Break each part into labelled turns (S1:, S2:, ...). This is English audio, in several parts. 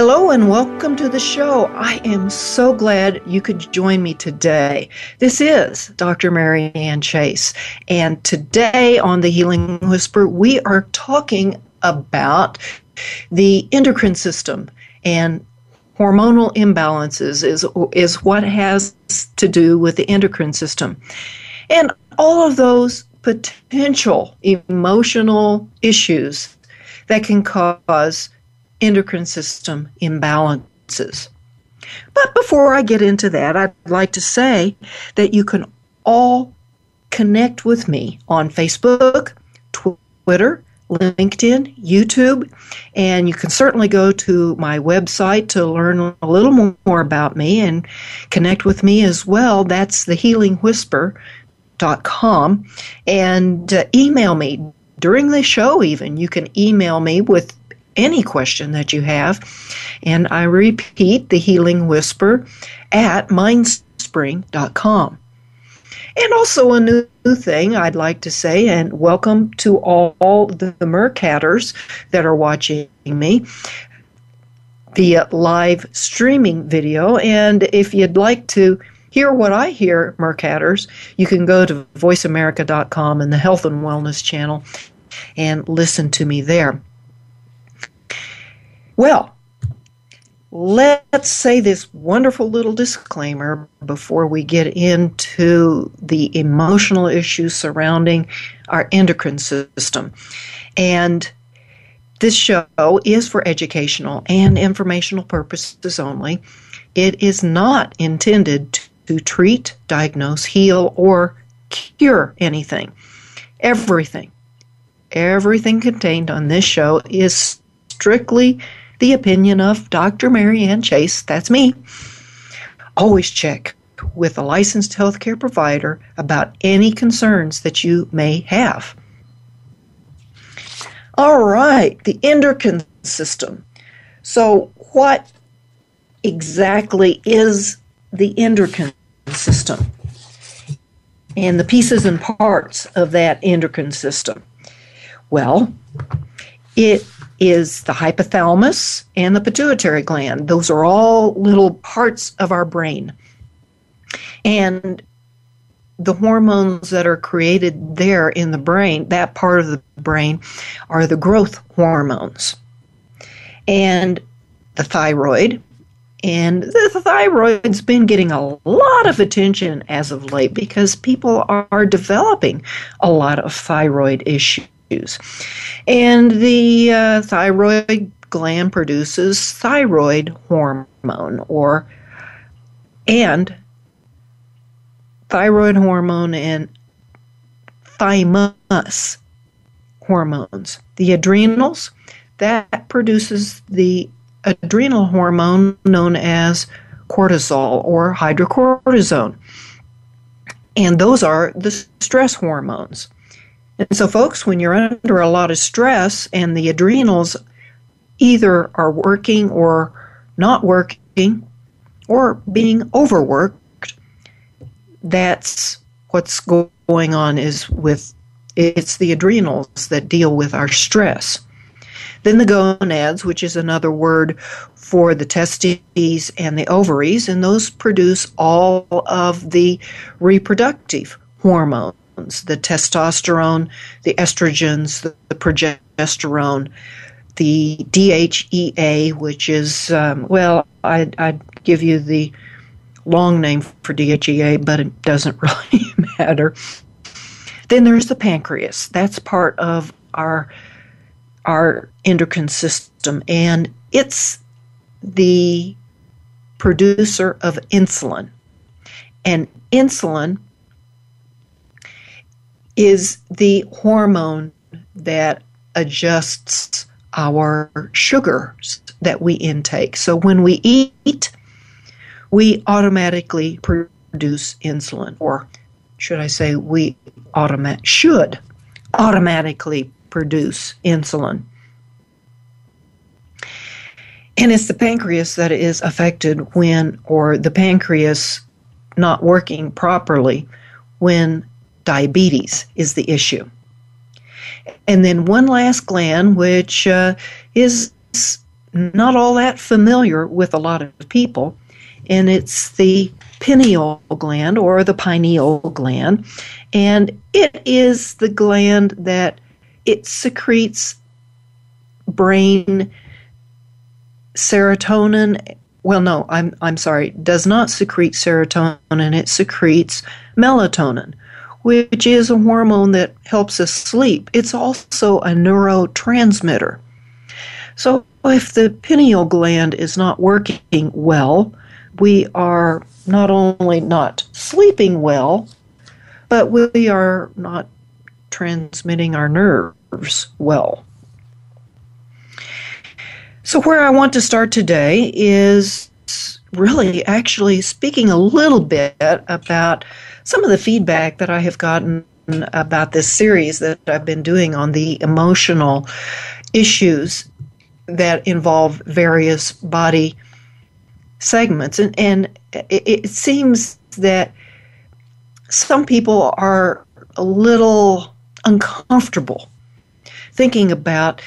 S1: Hello and welcome to the show. I am so glad you could join me today. This is Dr. Mary Ann Chase, and today on the Healing Whisper, we are talking about the endocrine system and hormonal imbalances is is what has to do with the endocrine system. And all of those potential emotional issues that can cause endocrine system imbalances. But before I get into that, I'd like to say that you can all connect with me on Facebook, Twitter, LinkedIn, YouTube, and you can certainly go to my website to learn a little more about me and connect with me as well. That's thehealingwhisper.com and uh, email me during the show even you can email me with any question that you have. And I repeat the healing whisper at mindspring.com. And also a new thing I'd like to say, and welcome to all the Meerkatters that are watching me via live streaming video. And if you'd like to hear what I hear, Meerkatters, you can go to voiceamerica.com and the Health and Wellness channel and listen to me there. Well, let's say this wonderful little disclaimer before we get into the emotional issues surrounding our endocrine system. And this show is for educational and informational purposes only. It is not intended to treat, diagnose, heal, or cure anything. Everything, everything contained on this show is strictly the opinion of Dr. Marianne Chase, that's me. Always check with a licensed healthcare provider about any concerns that you may have. All right, the endocrine system. So, what exactly is the endocrine system? And the pieces and parts of that endocrine system? Well, it is the hypothalamus and the pituitary gland. Those are all little parts of our brain. And the hormones that are created there in the brain, that part of the brain, are the growth hormones. And the thyroid. And the thyroid's been getting a lot of attention as of late because people are developing a lot of thyroid issues issues. And the uh, thyroid gland produces thyroid hormone or and thyroid hormone and thymus hormones. The adrenals that produces the adrenal hormone known as cortisol or hydrocortisone. And those are the stress hormones. And so, folks, when you're under a lot of stress and the adrenals either are working or not working or being overworked, that's what's going on is with it's the adrenals that deal with our stress. Then the gonads, which is another word for the testes and the ovaries, and those produce all of the reproductive hormones hormones the testosterone, the estrogens, the, the progesterone, the DHEA, which is, um, well, I'd, I'd, give you the long name for DHEA, but it doesn't really matter. Then there's the pancreas. That's part of our our endocrine system, and it's the producer of insulin. And insulin is the hormone that adjusts our sugars that we intake. So when we eat, we automatically produce insulin, or should I say, we should automatically produce insulin. And it's the pancreas that is affected when, or the pancreas not working properly when diabetes is the issue. And then one last gland, which uh, is not all that familiar with a lot of people, and it's the pineal gland or the pineal gland. And it is the gland that it secretes brain serotonin well no i'm i'm sorry does not secrete serotonin it secretes melatonin which is a hormone that helps us sleep. It's also a neurotransmitter. So if the pineal gland is not working well we are not only not sleeping well but we are not transmitting our nerves well. So, where I want to start today is really actually speaking a little bit about some of the feedback that I have gotten about this series that I've been doing on the emotional issues that involve various body segments. And, and it, it seems that some people are a little uncomfortable thinking about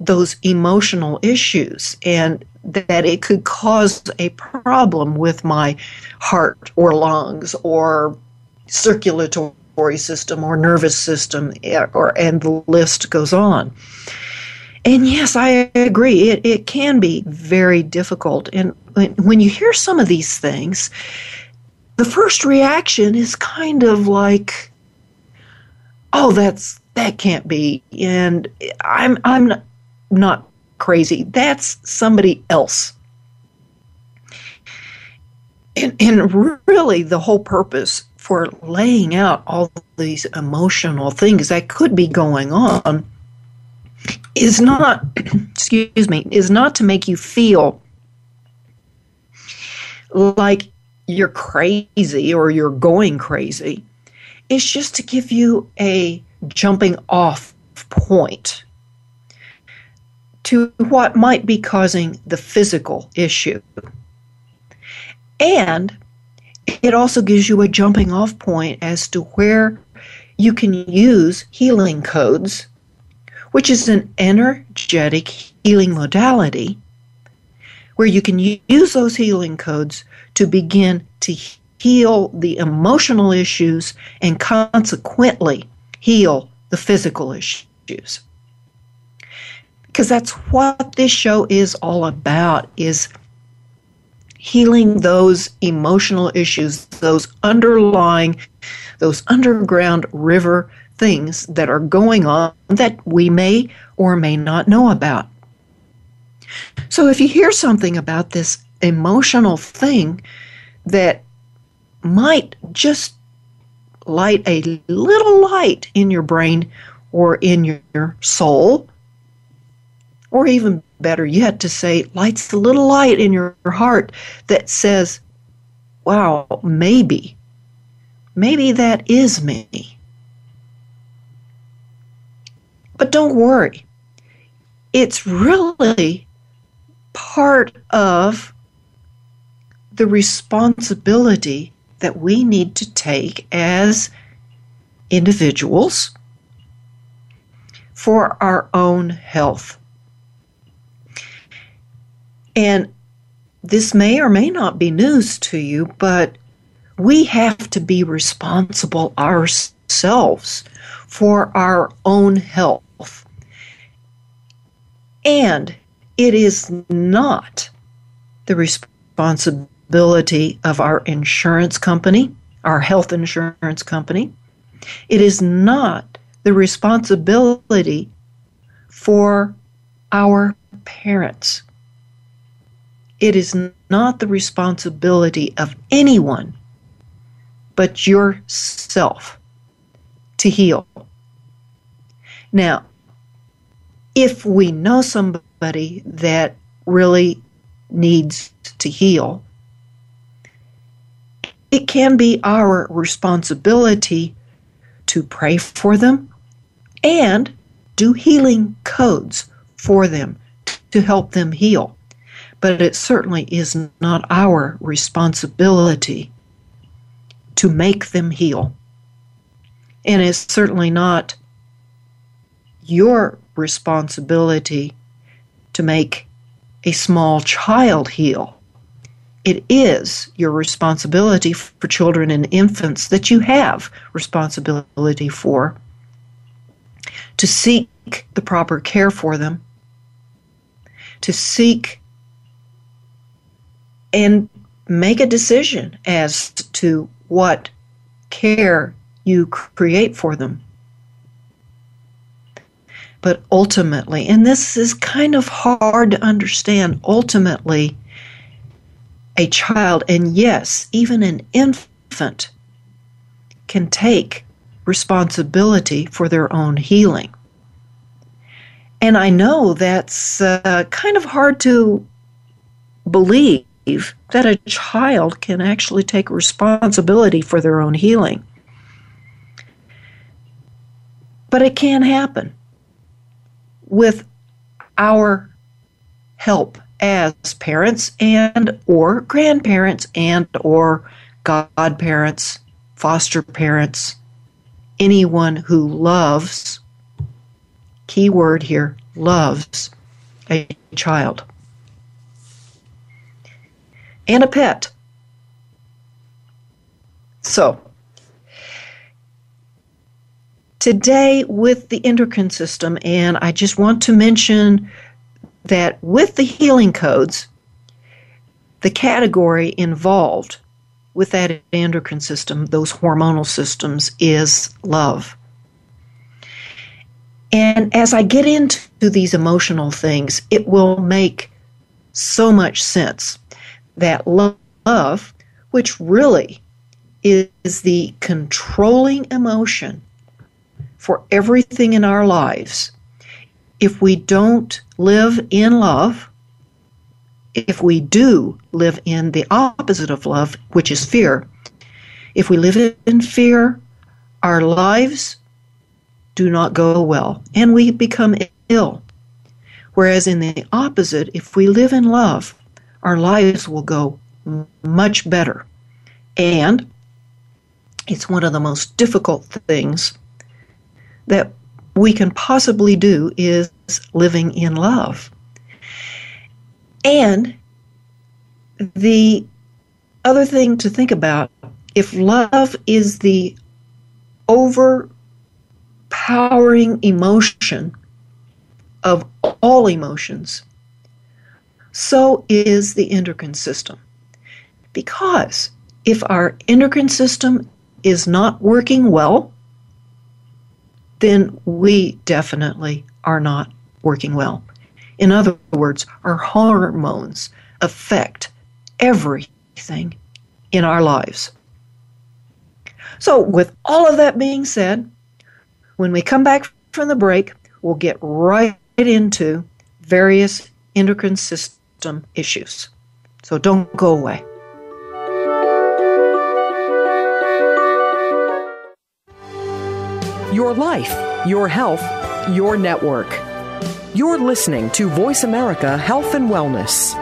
S1: those emotional issues and that it could cause a problem with my heart or lungs or circulatory system or nervous system eh, or and the list goes on. And yes i agree it, it can be very difficult. And when, you hear some of these things the first reaction is kind of like oh that's that can't be. And i'm i'm not crazy. That's somebody else. And, and really, the whole purpose for laying out all these emotional things that could be going on is not, excuse me, is not to make you feel like you're crazy or you're going crazy. It's just to give you a jumping off point to what might be causing the physical issue. And it also gives you a jumping off point as to where you can use healing codes, which is an energetic healing modality, where you can use those healing codes to begin to heal the emotional issues and consequently heal the physical issues because that's what this show is all about is healing those emotional issues those underlying those underground river things that are going on that we may or may not know about. So if you hear something about this emotional thing that might just light a little light in your brain or in your soul or even better yet, to say, lights a little light in your heart that says, wow, maybe, maybe that is me. But don't worry, it's really part of the responsibility that we need to take as individuals for our own health. And this may or may not be news to you, but we have to be responsible ourselves for our own health. And it is not the responsibility of our insurance company, our health insurance company. It is not the responsibility for our parents. It is not the responsibility of anyone but yourself to heal. Now, if we know somebody that really needs to heal, it can be our responsibility to pray for them and do healing codes for them to help them heal. But it certainly is not our responsibility to make them heal. And it's certainly not your responsibility to make a small child heal. It is your responsibility for children and infants that you have responsibility for to seek the proper care for them, to seek and make a decision as to what care you create for them. But ultimately, and this is kind of hard to understand, ultimately, a child, and yes, even an infant, can take responsibility for their own healing. And I know that's uh, kind of hard to believe that a child can actually take responsibility for their own healing. But it can happen with our help as parents and or grandparents and or godparents, foster parents, anyone who loves key word here loves a child and a pet. So, today with the endocrine system, and I just want to mention that with the healing codes, the category involved with that endocrine system, those hormonal systems, is love. And as I get into these emotional things, it will make so much sense that love, which really is the controlling emotion for everything in our lives, if we don't live in love, if we do live in the opposite of love, which is fear, if we live in fear, our lives do not go well and we become ill. Whereas in the opposite, if we live in love, our lives will go much better. And it's one of the most difficult things that we can possibly do is living in love. And the other thing to think about if love is the overpowering emotion of all emotions, so is the endocrine system. Because if our endocrine system is not working well, then we definitely are not working well. In other words, our hormones affect everything in our lives. So, with all of that being said, when we come back from the break, we'll get right into various endocrine system issues. So, don't go away.
S2: Your life, your health, your network. You're listening to Voice America Health and Wellness.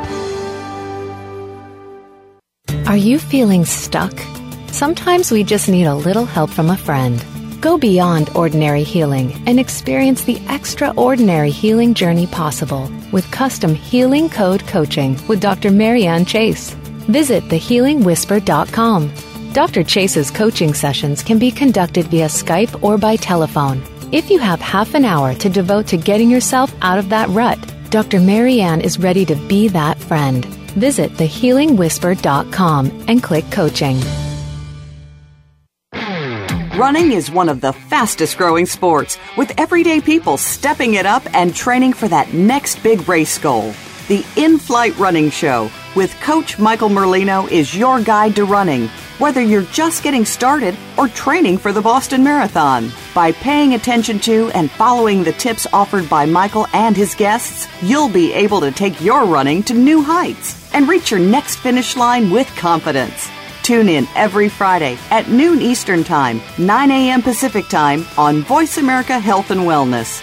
S3: Are you feeling stuck? Sometimes we just need a little help from a friend. Go beyond ordinary healing and experience the extraordinary healing journey possible with custom Healing Code Coaching with Dr. Marianne Chase. Visit thehealingwhisper.com Dr. Chase's coaching sessions can be conducted via Skype or by telephone. If you have half an hour to devote to getting yourself out of that rut, Dr. Marianne is ready to be that friend. Visit thehealingwhisper.com and click coaching.
S4: Running is one of the fastest growing sports, with everyday people stepping it up and training for that next big race goal. The In Flight Running Show with Coach Michael Merlino is your guide to running, whether you're just getting started or training for the Boston Marathon. By paying attention to and following the tips offered by Michael and his guests, you'll be able to take your running to new heights and reach your next finish line with confidence. Tune in every Friday at noon Eastern Time, 9 a.m. Pacific Time on Voice America Health and Wellness.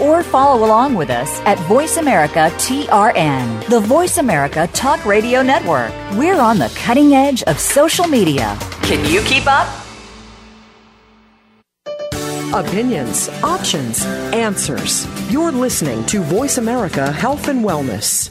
S5: or follow along with us at Voice America TRN, the Voice America Talk Radio Network. We're on the cutting edge of social media. Can you keep up?
S2: Opinions, options, answers. You're listening to Voice America Health and Wellness.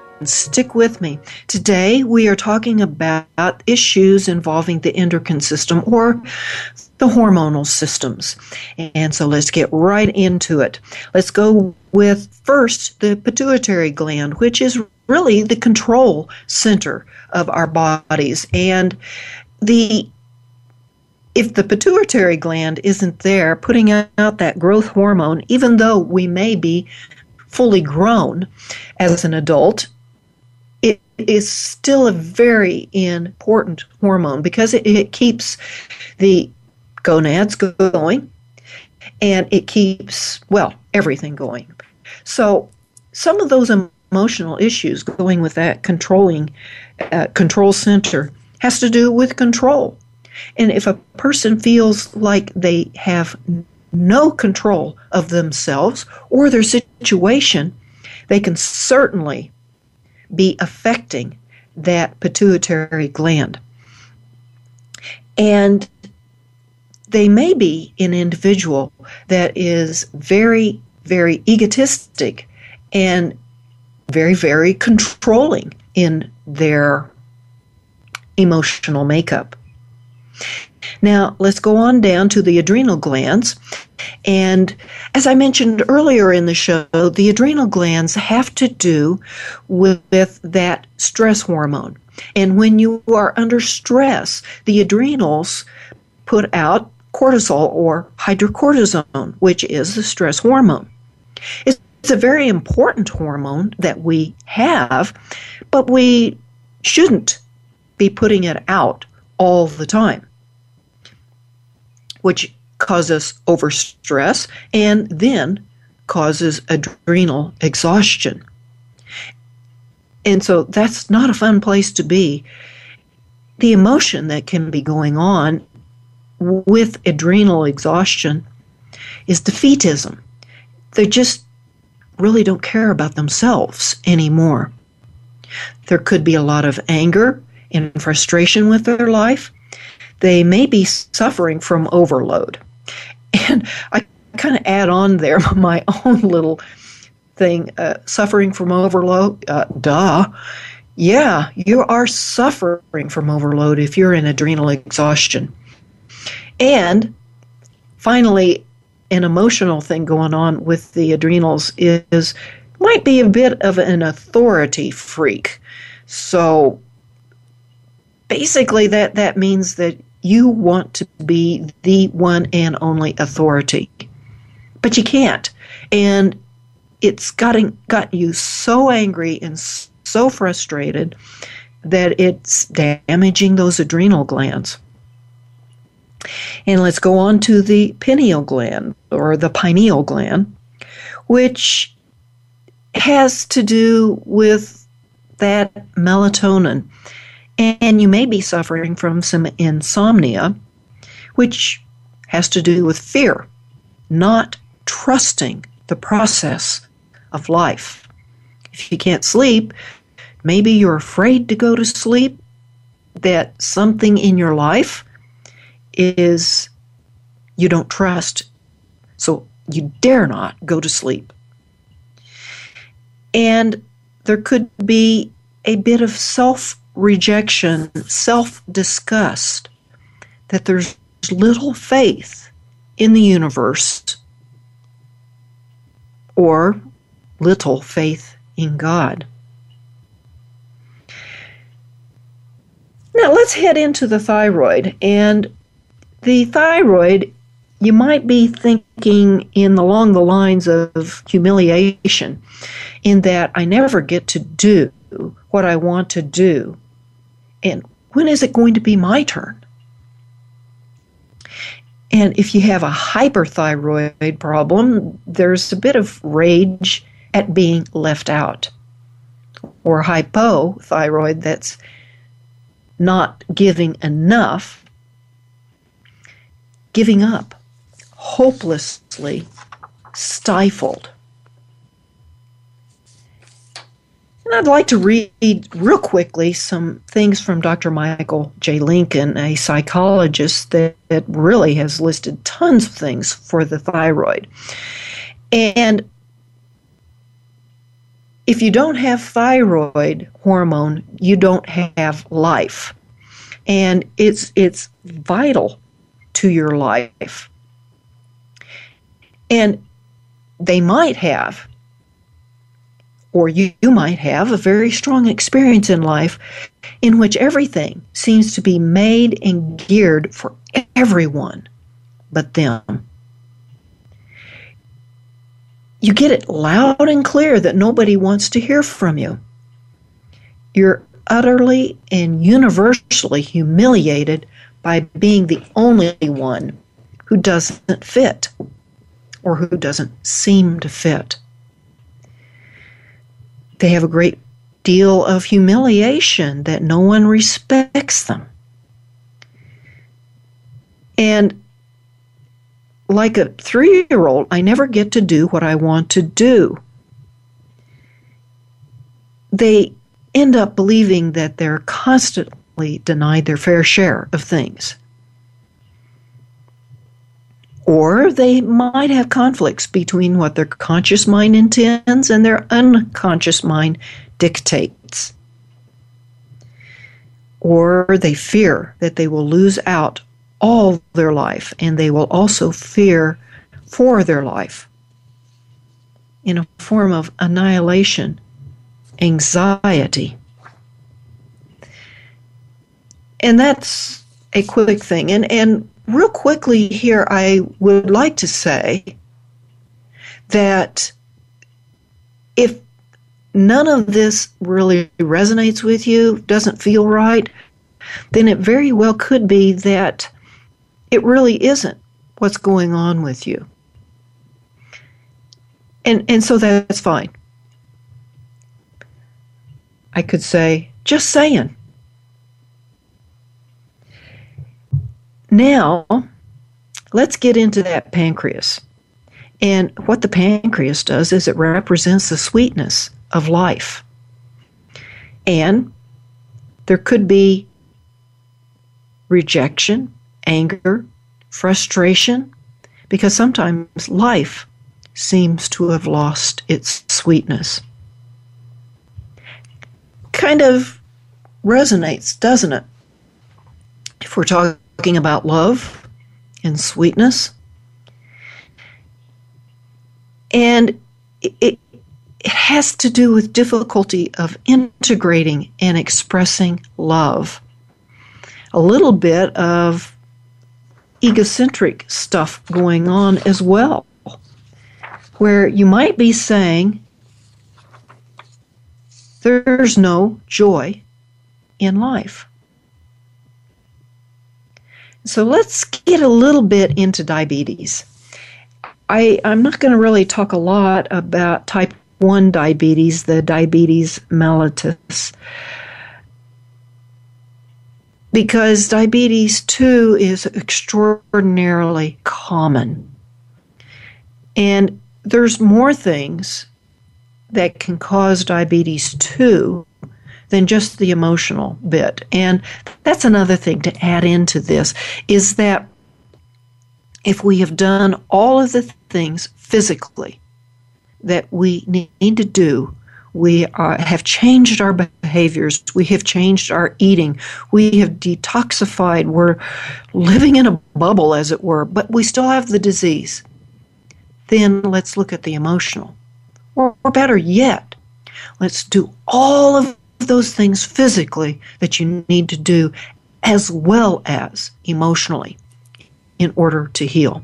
S1: Stick with me. Today we are talking about issues involving the endocrine system or the hormonal systems. And so let's get right into it. Let's go with first the pituitary gland, which is really the control center of our bodies. And the if the pituitary gland isn't there putting out that growth hormone, even though we may be fully grown as an adult, is still a very important hormone because it, it keeps the gonads going and it keeps, well, everything going. So some of those emotional issues going with that controlling uh, control center has to do with control. And if a person feels like they have no control of themselves or their situation, they can certainly be affecting that pituitary gland. And they may be an individual that is very, very egotistic and very, very controlling in their emotional makeup. Now, let's go on down to the adrenal glands. And as I mentioned earlier in the show, the adrenal glands have to do with, with that stress hormone. And when you are under stress, the adrenals put out cortisol or hydrocortisone, which is the stress hormone. It's a very important hormone that we have, but we shouldn't be putting it out all the time which causes overstress and then causes adrenal exhaustion. And so that's not a fun place to be. The emotion that can be going on with adrenal exhaustion is defeatism. They just really don't care about themselves anymore. There could be a lot of anger and frustration with their life they may be suffering from overload. And I kind of add on there my own little thing uh, suffering from overload. Uh, duh. Yeah, you are suffering from overload if you're in adrenal exhaustion. And finally, an emotional thing going on with the adrenals is might be a bit of an authority freak. So basically that that means that you want to be the one and only authority. But you can't. And it's gotten got you so angry and so frustrated that it's damaging those adrenal glands. And let's go on to the pineal gland or the pineal gland which has to do with that melatonin and you may be suffering from some insomnia, which has to do with fear, not trusting the process of life. If you can't sleep, maybe you're afraid to go to sleep, that something in your life is you don't trust, so you dare not go to sleep. And there could be a bit of self rejection, self disgust, that there's little faith in the universe or little faith in God. Now let's head into the thyroid. And the thyroid, you might be thinking in along the lines of humiliation, in that I never get to do what I want to do. And when is it going to be my turn? And if you have a hyperthyroid problem, there's a bit of rage at being left out. Or hypothyroid that's not giving enough, giving up, hopelessly stifled. And I'd like to read real quickly some things from Dr. Michael J. Lincoln, a psychologist that, that really has listed tons of things for the thyroid. And if you don't have thyroid hormone, you don't have life. And it's it's vital to your life. And they might have or you, you might have a very strong experience in life in which everything seems to be made and geared for everyone but them. You get it loud and clear that nobody wants to hear from you. You're utterly and universally humiliated by being the only one who doesn't fit or who doesn't seem to fit. They have a great deal of humiliation that no one respects them. And like a three year old, I never get to do what I want to do. They end up believing that they're constantly denied their fair share of things. Or they might have conflicts between what their conscious mind intends and their unconscious mind dictates. Or they fear that they will lose out all their life and they will also fear for their life in a form of annihilation, anxiety. And that's a quick thing. And, and real quickly here, I would like to say that if none of this really resonates with you, doesn't feel right, then it very well could be that it really isn't what's going on with you. And and so that's fine. I could say, just saying. Now, let's get into that pancreas. And what the pancreas does is it represents the sweetness of life. And there could be rejection, anger, frustration, because sometimes life seems to have lost its sweetness. Kind of resonates, doesn't it? If we're talking talking about love and sweetness. And it, it, has to do with difficulty of integrating and expressing love. a little bit of egocentric stuff going on as well, where you might be saying, There's no joy in life. So let's get a little bit into diabetes. I, I'm not going to really talk a lot about type 1 diabetes, the diabetes mellitus, because diabetes 2 is extraordinarily common. And there's more things that can cause diabetes 2 than just the emotional bit. And that's another thing to add into this is that if we have done all of the things physically that we need to do, we uh, have changed our behaviors, we have changed our eating, we have detoxified, we're living in a bubble, as it were, but we still have the disease. Then let's look at the emotional. Or, or better yet, let's do all of those things physically that you need to do as well as emotionally in order to heal.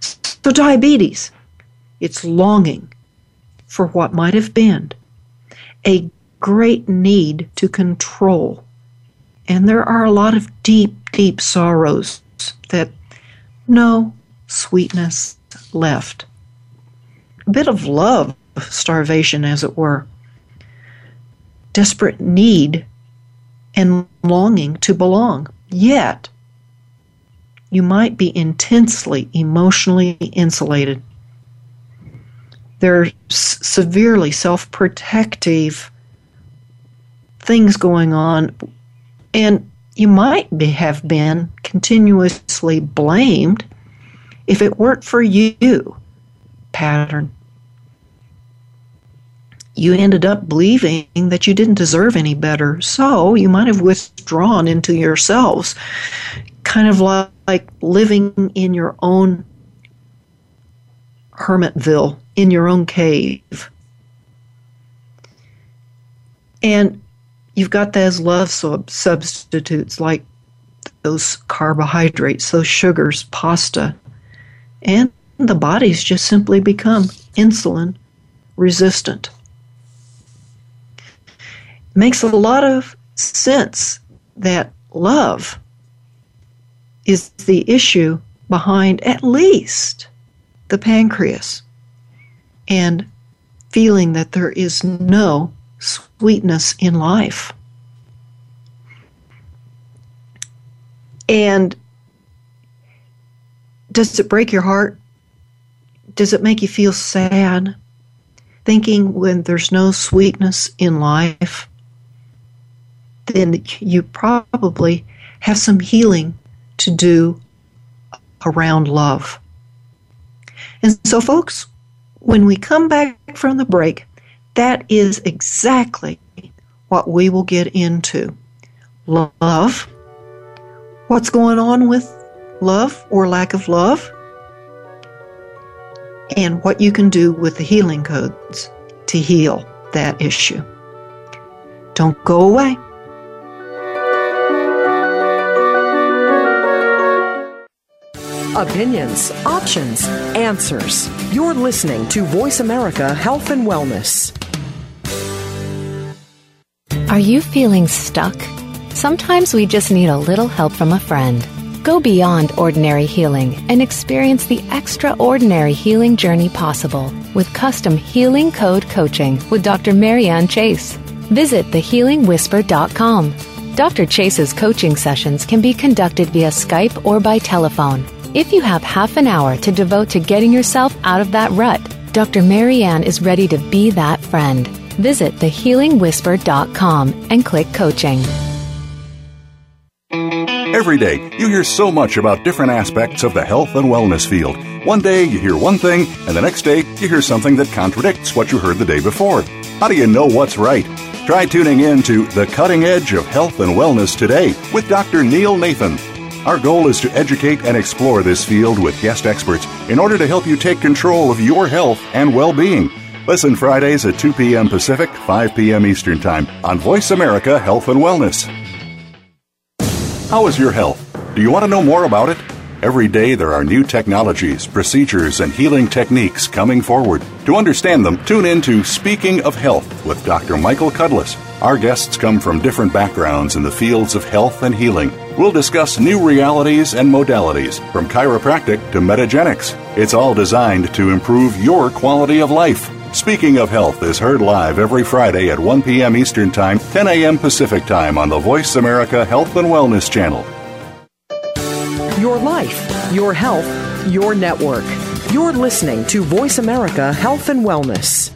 S1: So, diabetes, it's longing for what might have been, a great need to control. And there are a lot of deep, deep sorrows that no sweetness left. A bit of love starvation, as it were desperate need and longing to belong. Yet, you might be intensely emotionally insulated. There are severely self protective things going on, and you might be, have been continuously blamed if it weren't for you pattern you ended up believing that you didn't deserve any better. So you might have withdrawn into yourselves, kind of like, living in your own hermitville, in your own cave. And you've got those love sub- substitutes like those carbohydrates, those sugars, pasta, and the body's just simply become insulin resistant makes a lot of sense that love is the issue behind at least the pancreas and feeling that there is no sweetness in life. And does it break your heart? Does it make you feel sad? Thinking when there's no sweetness in life? Then you probably have some healing to do around love. And so, folks, when we come back from the break, that is exactly what we will get into. Love. What's going on with love or lack of love? And what you can do with the healing codes to heal that issue. Don't go away.
S2: Opinions, options, answers. You're listening to Voice America Health and Wellness.
S3: Are you feeling stuck? Sometimes we just need a little help from a friend. Go beyond ordinary healing and experience the extraordinary healing journey possible with custom healing code coaching with Dr. Marianne Chase. Visit thehealingwhisper.com. Dr. Chase's coaching sessions can be conducted via Skype or by telephone. If you have half an hour to devote to getting yourself out of that rut, Dr. Marianne is ready to be that friend. Visit thehealingwhisper.com and click coaching.
S6: Every day, you hear so much about different aspects of the health and wellness field. One day, you hear one thing, and the next day, you hear something that contradicts what you heard the day before. How do you know what's right? Try tuning in to The Cutting Edge of Health and Wellness today with Dr. Neil Nathan. Our goal is to educate and explore this field with guest experts in order to help you take control of your health and well being. Listen Fridays at 2 p.m. Pacific, 5 p.m. Eastern Time on Voice America Health and Wellness. How is your health? Do you want to know more about it? Every day there are new technologies, procedures, and healing techniques coming forward. To understand them, tune in to Speaking of Health with Dr. Michael Cudlis. Our guests come from different backgrounds in the fields of health and healing. We'll discuss new realities and modalities, from chiropractic to metagenics. It's all designed to improve your quality of life. Speaking of Health is heard live every Friday at 1 p.m. Eastern Time, 10 a.m. Pacific Time on the Voice America Health and Wellness Channel.
S2: Your life, your health, your network. You're listening to Voice America Health and Wellness.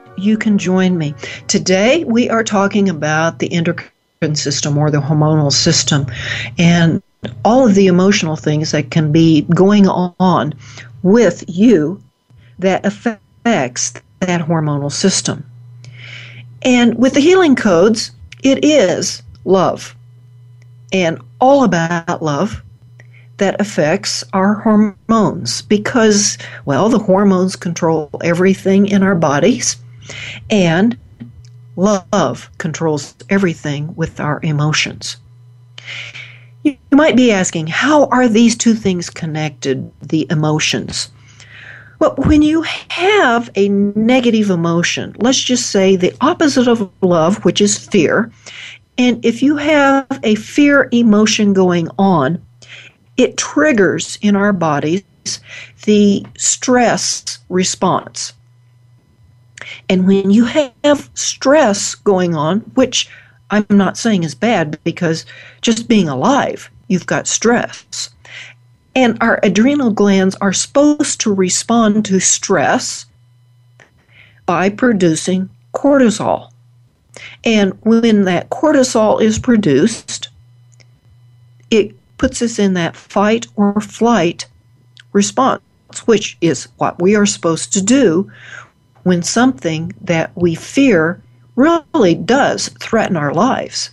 S1: you can join me. Today we are talking about the endocrine system or the hormonal system and all of the emotional things that can be going on with you that affects that hormonal system. And with the healing codes, it is love and all about love that affects our hormones because, well, the hormones control everything in our bodies and love controls everything with our emotions. You might be asking, how are these two things connected, the emotions? Well, when you have a negative emotion, let's just say the opposite of love, which is fear, and if you have a fear emotion going on, it triggers in our bodies the stress response. And when you have stress going on, which I'm not saying is bad because just being alive, you've got stress. And our adrenal glands are supposed to respond to stress by producing cortisol. And when that cortisol is produced, it puts us in that fight or flight response, which is what we are supposed to do when something that we fear really does threaten our lives.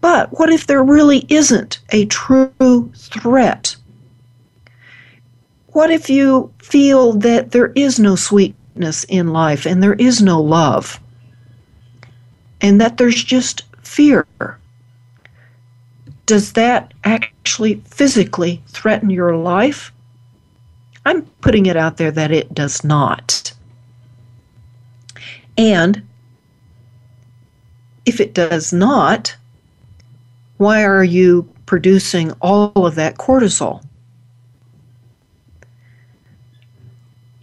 S1: But what if there really isn't a true threat? What if you feel that there is no sweetness in life and there is no love? And that there's just fear? Does that actually physically threaten your life? I'm putting it out there that it does not. And if it does not, why are you producing all of that cortisol?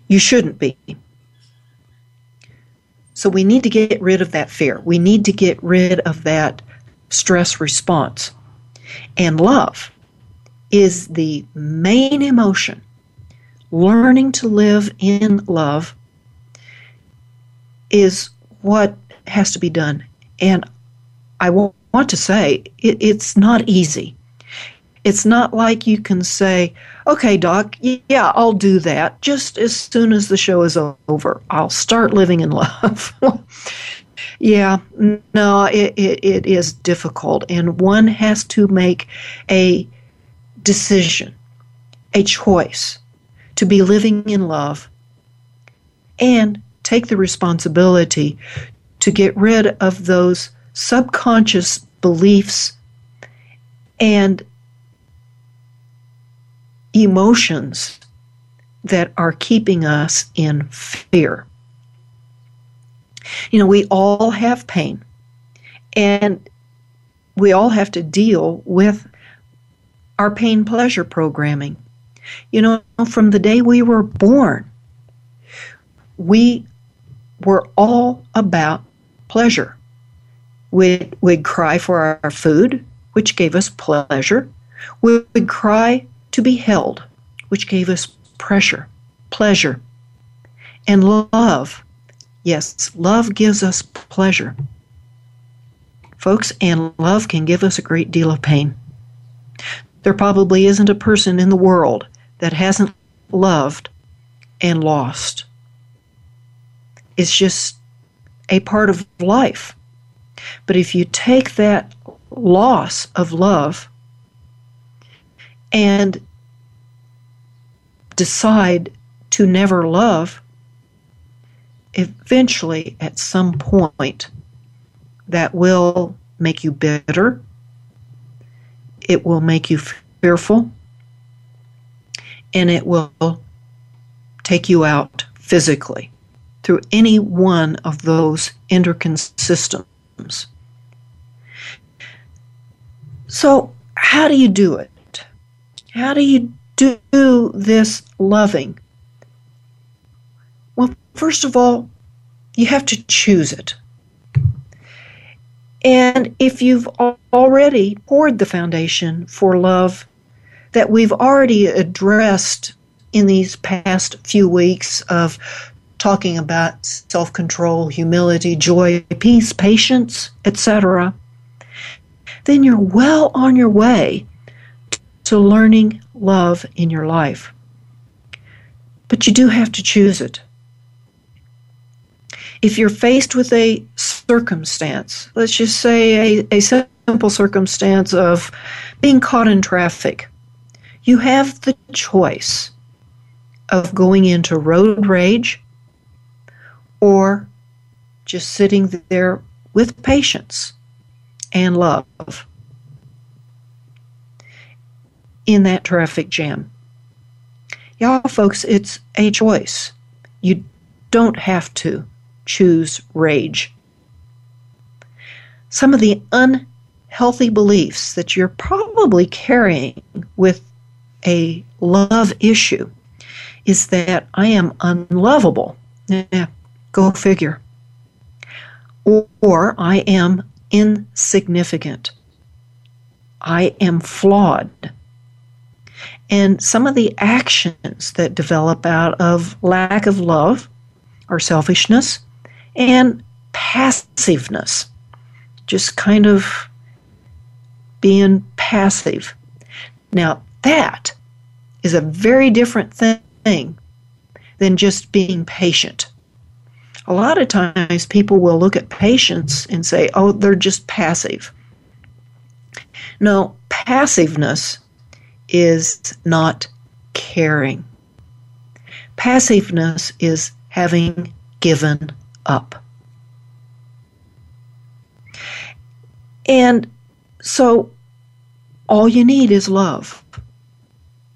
S1: You shouldn't be. So we need to get rid of that fear. We need to get rid of that stress response. And love is the main emotion learning to live in love is what has to be done. And I want to say it, it's not easy. It's not like you can say, okay, doc, yeah, I'll do that just as soon as the show is over. I'll start living in love. yeah, no, it, it, it is difficult. And one has to make a decision, a choice to be living in love and take the responsibility to get rid of those subconscious beliefs and emotions that are keeping us in fear. You know, we all have pain, and we all have to deal with our pain pleasure programming. You know, from the day we were born, we were all about pleasure. We'd, we'd cry for our food, which gave us pleasure. We'd cry to be held, which gave us pressure, pleasure. And love Yes, love gives us pleasure. Folks, and love can give us a great deal of pain. There probably isn't a person in the world that hasn't loved and lost. It's just a part of life. But if you take that loss of love and decide to never love, eventually, at some point, that will make you bitter. It will make you fearful. And it will take you out physically through any one of those endocrine systems. So, how do you do it? How do you do this loving? Well, first of all, you have to choose it. And if you've already poured the foundation for love that we've already addressed in these past few weeks of talking about self control, humility, joy, peace, patience, etc., then you're well on your way to learning love in your life. But you do have to choose it. If you're faced with a circumstance, let's just say a, a simple circumstance of being caught in traffic, you have the choice of going into road rage or just sitting there with patience and love in that traffic jam. Y'all, folks, it's a choice. You don't have to choose rage. Some of the unhealthy beliefs that you're probably carrying with a love issue is that I am unlovable. Yeah, go figure. Or, or I am insignificant. I am flawed. And some of the actions that develop out of lack of love are selfishness and passiveness. Just kind of being passive. Now, that is a very different thing than just being patient. A lot of times people will look at patience and say, oh, they're just passive. No, passiveness is not caring. Passiveness is having given up. And so all you need is love.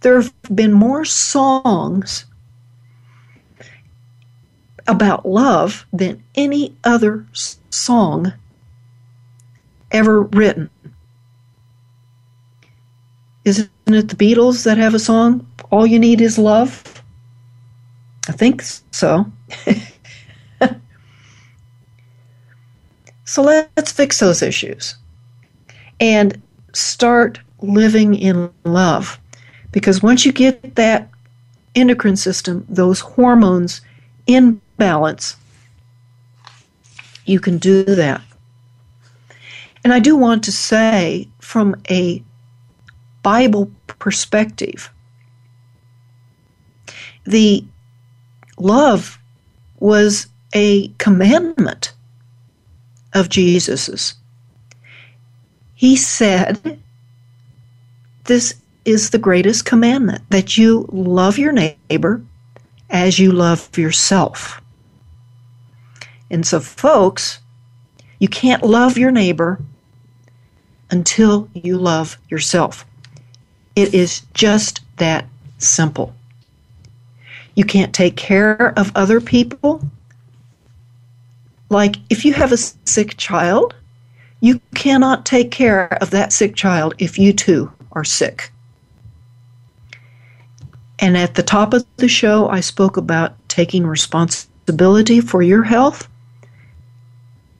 S1: There have been more songs about love than any other song ever written. Isn't it the Beatles that have a song, All You Need Is Love? I think so. so let's fix those issues and start living in love. Because once you get that endocrine system, those hormones in balance, you can do that. And I do want to say, from a Bible perspective, the love was a commandment of Jesus's. He said, This is the greatest commandment that you love your neighbor as you love yourself. And so, folks, you can't love your neighbor until you love yourself. It is just that simple. You can't take care of other people. Like if you have a sick child, you cannot take care of that sick child if you too are sick. And at the top of the show, I spoke about taking responsibility for your health.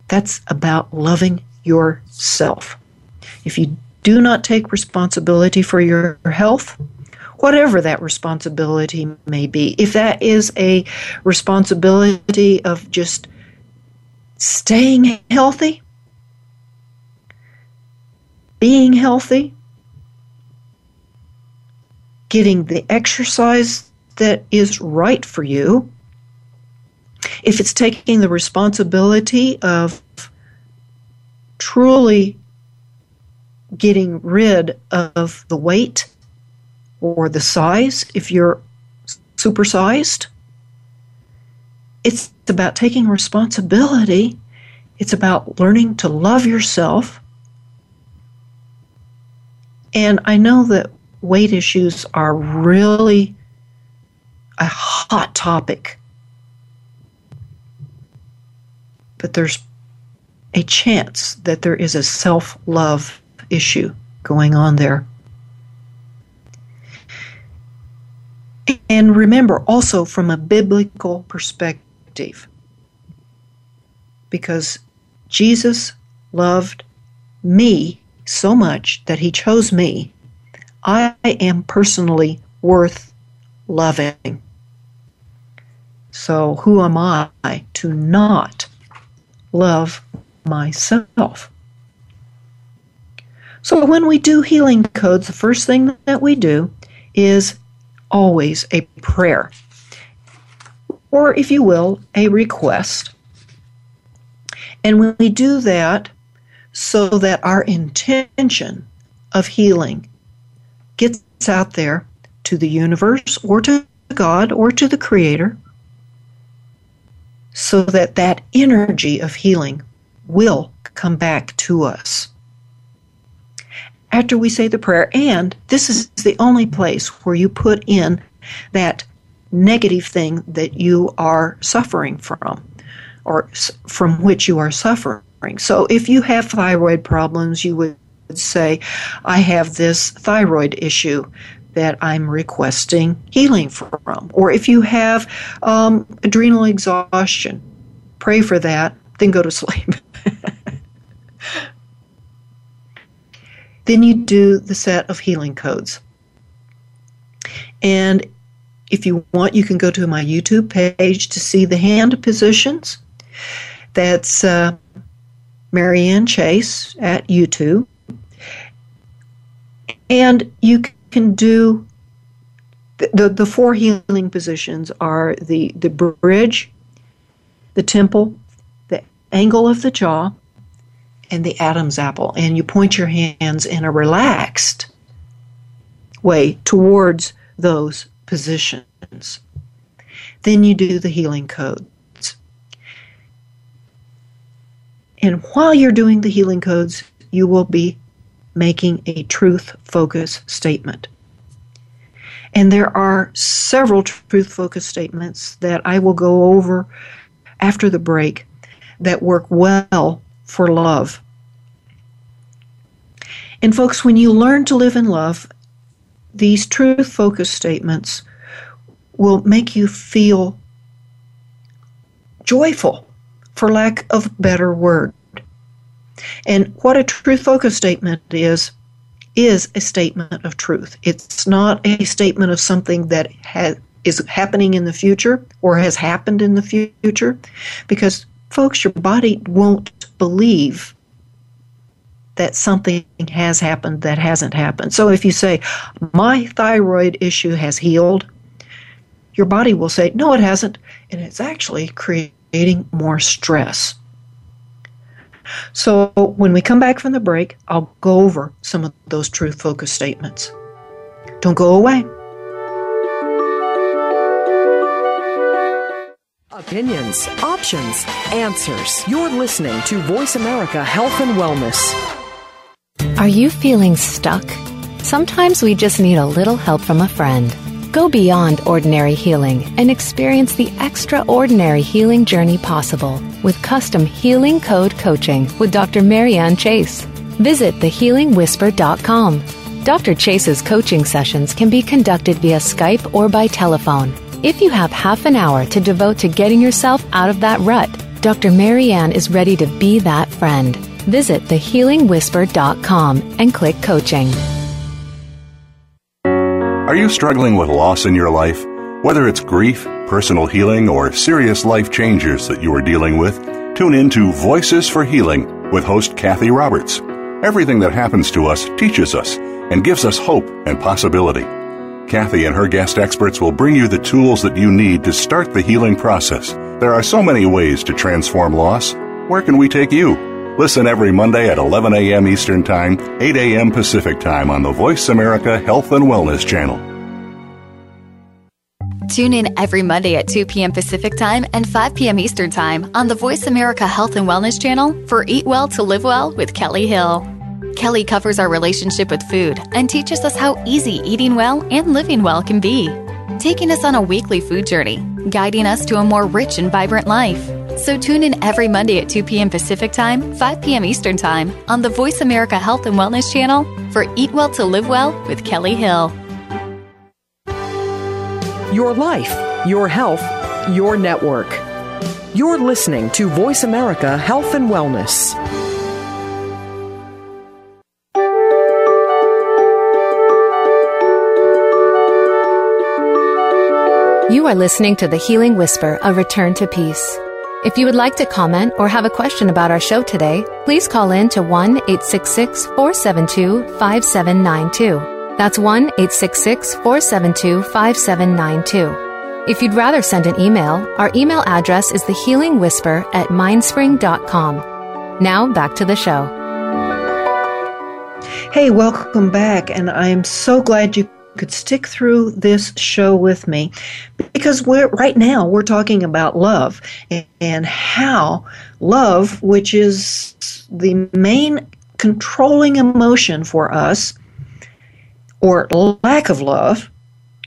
S1: That's about loving yourself. If you do not take responsibility for your health, whatever that responsibility may be, if that is a responsibility of just staying healthy, being healthy, getting the exercise that is right for you, if it's taking the responsibility of truly getting rid of the weight or the size, if you're supersized, it's about taking responsibility. It's about learning to love yourself. And I know that weight issues are really a hot topic. But there's a chance that there is a self love issue going on there. And remember also from a biblical perspective, because Jesus loved me so much that he chose me, I am personally worth loving. So, who am I to not love myself? So, when we do healing codes, the first thing that we do is always a prayer, or if you will, a request. And when we do that so that our intention of healing gets out there to the universe or to God or to the Creator so that that energy of healing will come back to us. After we say the prayer, and this is the only place where you put in that negative thing that you are suffering from or from which you are suffering. So if you have thyroid problems, you would say, I have this thyroid issue that I'm requesting healing from. Or if you have um, adrenal exhaustion, pray for that, then go to sleep. then you do the set of healing codes. And if you want, you can go to my YouTube page to see the hand positions. That's uh, Marianne Chase at YouTube. And you can do the, the, the four healing positions are the, the bridge, the temple, the angle of the jaw, and the Adam's apple. And you point your hands in a relaxed way towards those positions. Then you do the healing codes. And while you're doing the healing codes, you will be making a truth focus statement. And there are several truth focus statements that I will go over after the break that work well for love. And, folks, when you learn to live in love, these truth focus statements will make you feel joyful, for lack of better word. And what a truth focus statement is, is a statement of truth. It's not a statement of something that has, is happening in the future or has happened in the future. Because, folks, your body won't believe that something has happened that hasn't happened. So if you say, my thyroid issue has healed, your body will say, no, it hasn't. And it's actually creating more stress. So when we come back from the break, I'll go over some of those truth focused statements. Don't go away.
S2: Opinions, options, answers. You're listening to Voice America Health and Wellness.
S3: Are you feeling stuck? Sometimes we just need a little help from a friend. Go beyond ordinary healing and experience the extraordinary healing journey possible with custom healing code coaching with Dr. Marianne Chase. Visit thehealingwhisper.com. Dr. Chase's coaching sessions can be conducted via Skype or by telephone. If you have half an hour to devote to getting yourself out of that rut, Dr. Marianne is ready to be that friend. Visit thehealingwhisper.com and click coaching.
S6: Are you struggling with loss in your life? Whether it's grief, personal healing, or serious life changes that you are dealing with, Tune in to Voices for Healing with host Kathy Roberts. Everything that happens to us teaches us and gives us hope and possibility. Kathy and her guest experts will bring you the tools that you need to start the healing process. There are so many ways to transform loss. Where can we take you? Listen every Monday at 11 a.m. Eastern Time, 8 a.m. Pacific Time on the Voice America Health and Wellness Channel.
S7: Tune in every Monday at 2 p.m. Pacific Time and 5 p.m. Eastern Time on the Voice America Health and Wellness Channel for Eat Well to Live Well with Kelly Hill. Kelly covers our relationship with food and teaches us how easy eating well and living well can be, taking us on a weekly food journey, guiding us to a more rich and vibrant life. So tune in every Monday at 2 p.m. Pacific Time, 5 p.m. Eastern Time on the Voice America Health and Wellness Channel for Eat Well to Live Well with Kelly Hill.
S2: Your life, your health, your network. You're listening to Voice America Health and Wellness.
S3: You are listening to The Healing Whisper, a return to peace. If you would like to comment or have a question about our show today, please call in to 1 866 472 5792. That's 1 866 472 5792. If you'd rather send an email, our email address is thehealingwhisper at mindspring.com. Now back to the show.
S1: Hey, welcome back, and I am so glad you could stick through this show with me because we're right now we're talking about love and how love which is the main controlling emotion for us or lack of love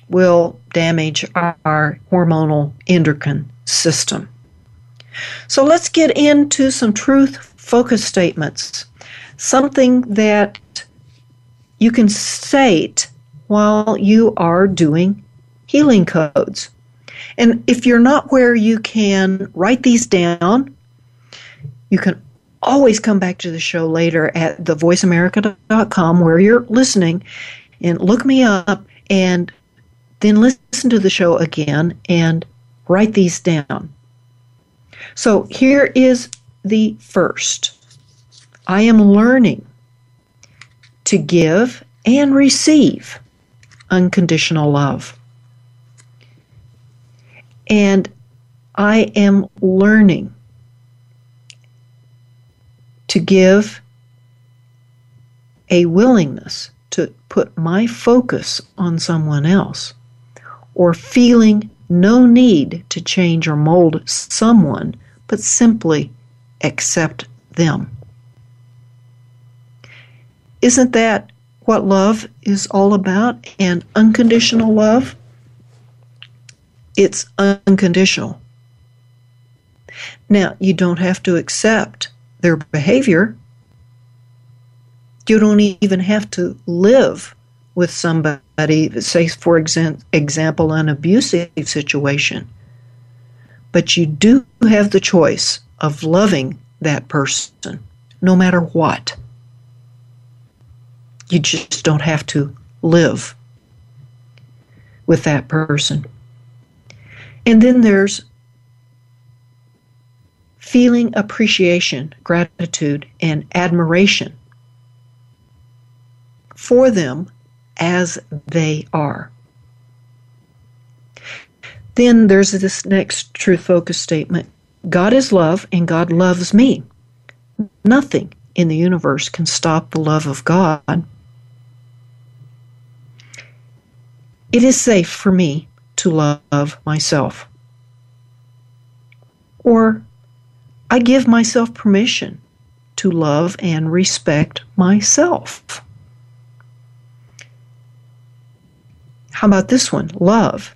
S1: will damage our hormonal endocrine system. So let's get into some truth focus statements. Something that you can state while you are doing healing codes. And if you're not where you can write these down, you can always come back to the show later at thevoiceamerica.com where you're listening and look me up and then listen to the show again and write these down. So here is the first I am learning to give and receive unconditional love. And I am learning to give a willingness to put my focus on someone else or feeling no need to change or mold someone, but simply accept them. Isn't that what love is all about and unconditional love? It's unconditional. Now, you don't have to accept their behavior you don't even have to live with somebody, say, for example, an abusive situation. But you do have the choice of loving that person no matter what. You just don't have to live with that person. And then there's feeling appreciation, gratitude, and admiration for them as they are. Then there's this next truth focus statement God is love and God loves me. Nothing in the universe can stop the love of God. It is safe for me to love myself. Or I give myself permission to love and respect myself. How about this one? Love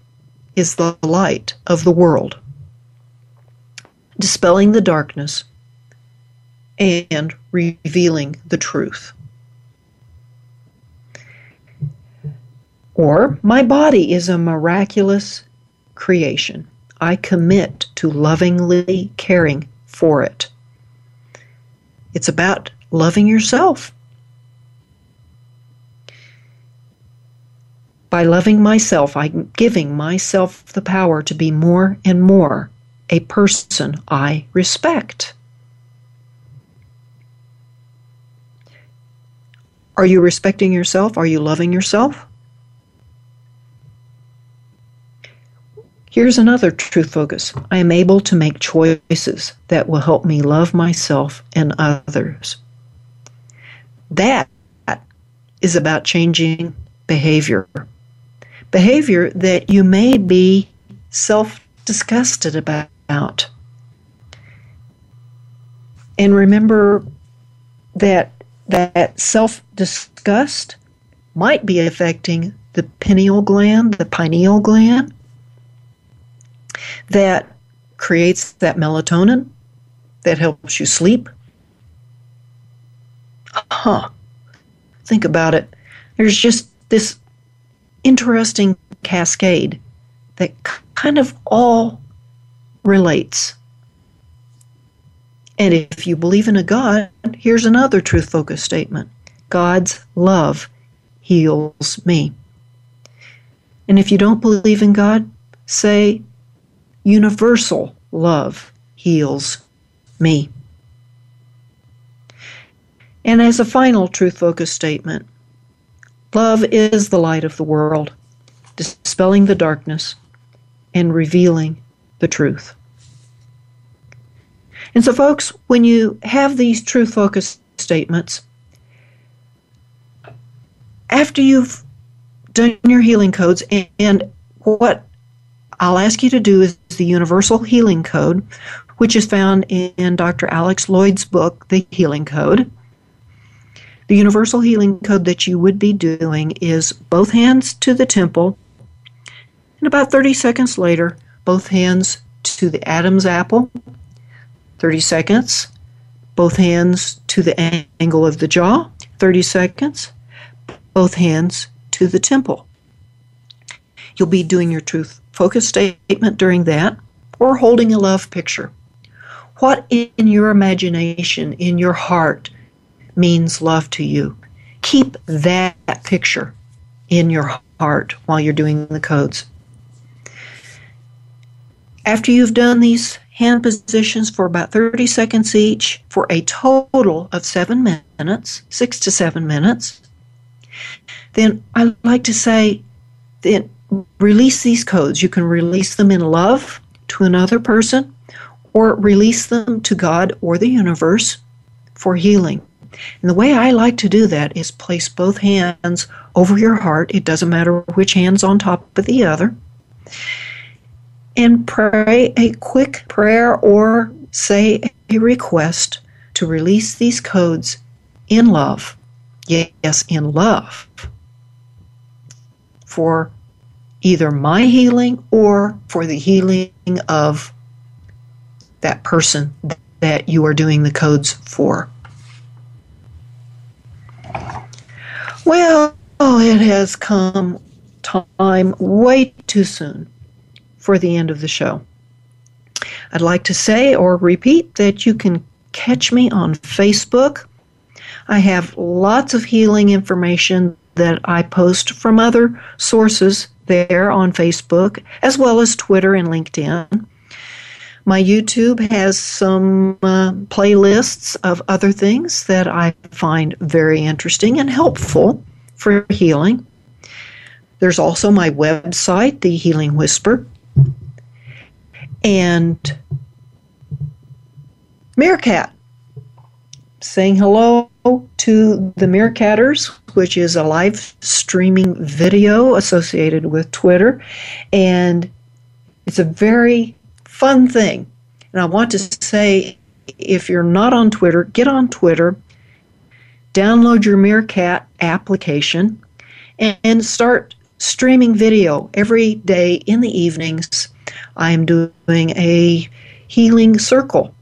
S1: is the light of the world, dispelling the darkness and revealing the truth. Or, my body is a miraculous creation. I commit to lovingly caring for it. It's about loving yourself. By loving myself, I'm giving myself the power to be more and more a person I respect. Are you respecting yourself? Are you loving yourself? Here's another truth focus. I am able to make choices that will help me love myself and others. That is about changing behavior. Behavior that you may be self disgusted about. And remember that that self disgust might be affecting the pineal gland, the pineal gland, that creates that melatonin that helps you sleep. Huh. Think about it. There's just this interesting cascade that kind of all relates. And if you believe in a God, here's another truth focused statement God's love heals me. And if you don't believe in God, say, universal love heals me. And as a final truth focused statement, love is the light of the world, dispelling the darkness and revealing the truth. And so, folks, when you have these truth focused statements, after you've done your healing codes, and, and what I'll ask you to do is the Universal Healing Code, which is found in Dr. Alex Loyd's book, The Healing Code. The Universal Healing Code that you would be doing is both hands to the temple, and about 30 seconds later, both hands to the Adam's apple. 30 seconds, both hands to the angle of the jaw. 30 seconds, both hands to the temple. You'll be doing your truth focus statement during that, or holding a love picture. What in your imagination, in your heart, means love to you? Keep that picture in your heart while you're doing the codes. After you've done these hand positions for about 30 seconds each for a total of seven minutes, six to seven minutes, then I like to say, then release these codes. You can release them in love to another person or release them to God or the universe for healing. And the way I like to do that is place both hands over your heart. It doesn't matter which hand's on top of the other. And pray a quick prayer or say a request to release these codes in love. Yes, in love. For either my healing or for the healing of that person that you are doing the codes for. Well, it has come time way too soon for the end of the show. I'd like to say or repeat that you can catch me on Facebook. I have lots of healing information that I post from other sources there on Facebook, as well as Twitter and LinkedIn. My YouTube has some uh, playlists of other things that I find very interesting and helpful for healing. There's also my website, The Healing Whisper, and Meerkat. Saying hello to the Meerkatters, which is a live streaming video associated with Twitter. And it's a very fun thing. And I want to say if you're not on Twitter, get on Twitter, download your Meerkat application, and start streaming video every day in the evenings. I'm doing a healing circle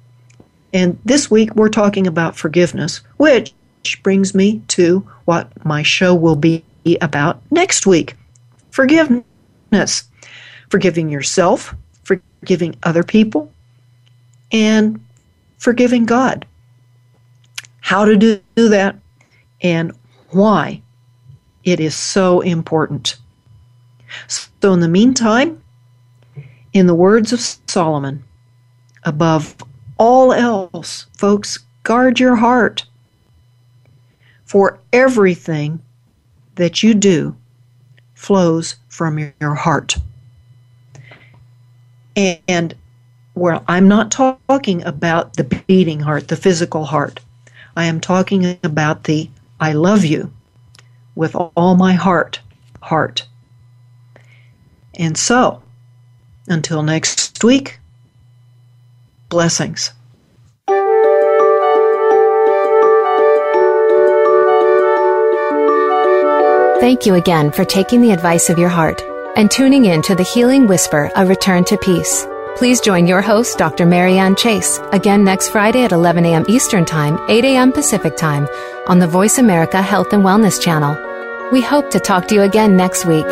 S1: and this week we're talking about forgiveness, which brings me to what my show will be about next week forgiveness. Forgiving yourself, forgiving other people, and forgiving God. How to do that and why it is so important. So, in the meantime, in the words of Solomon, above all else, folks, guard your heart. For everything that you do flows from your heart. And well, I'm not talking about the beating heart, the physical heart. I am talking about the I love you with all my heart, heart. And so, until next week, blessings.
S3: Thank you again for taking the advice of your heart and tuning in to the Healing Whisper, A Return to Peace. Please join your host, Dr. Marianne Chase, again next Friday at 11 a.m. Eastern Time, 8 a.m. Pacific Time on the Voice America Health and Wellness Channel. We hope to talk to you again next week.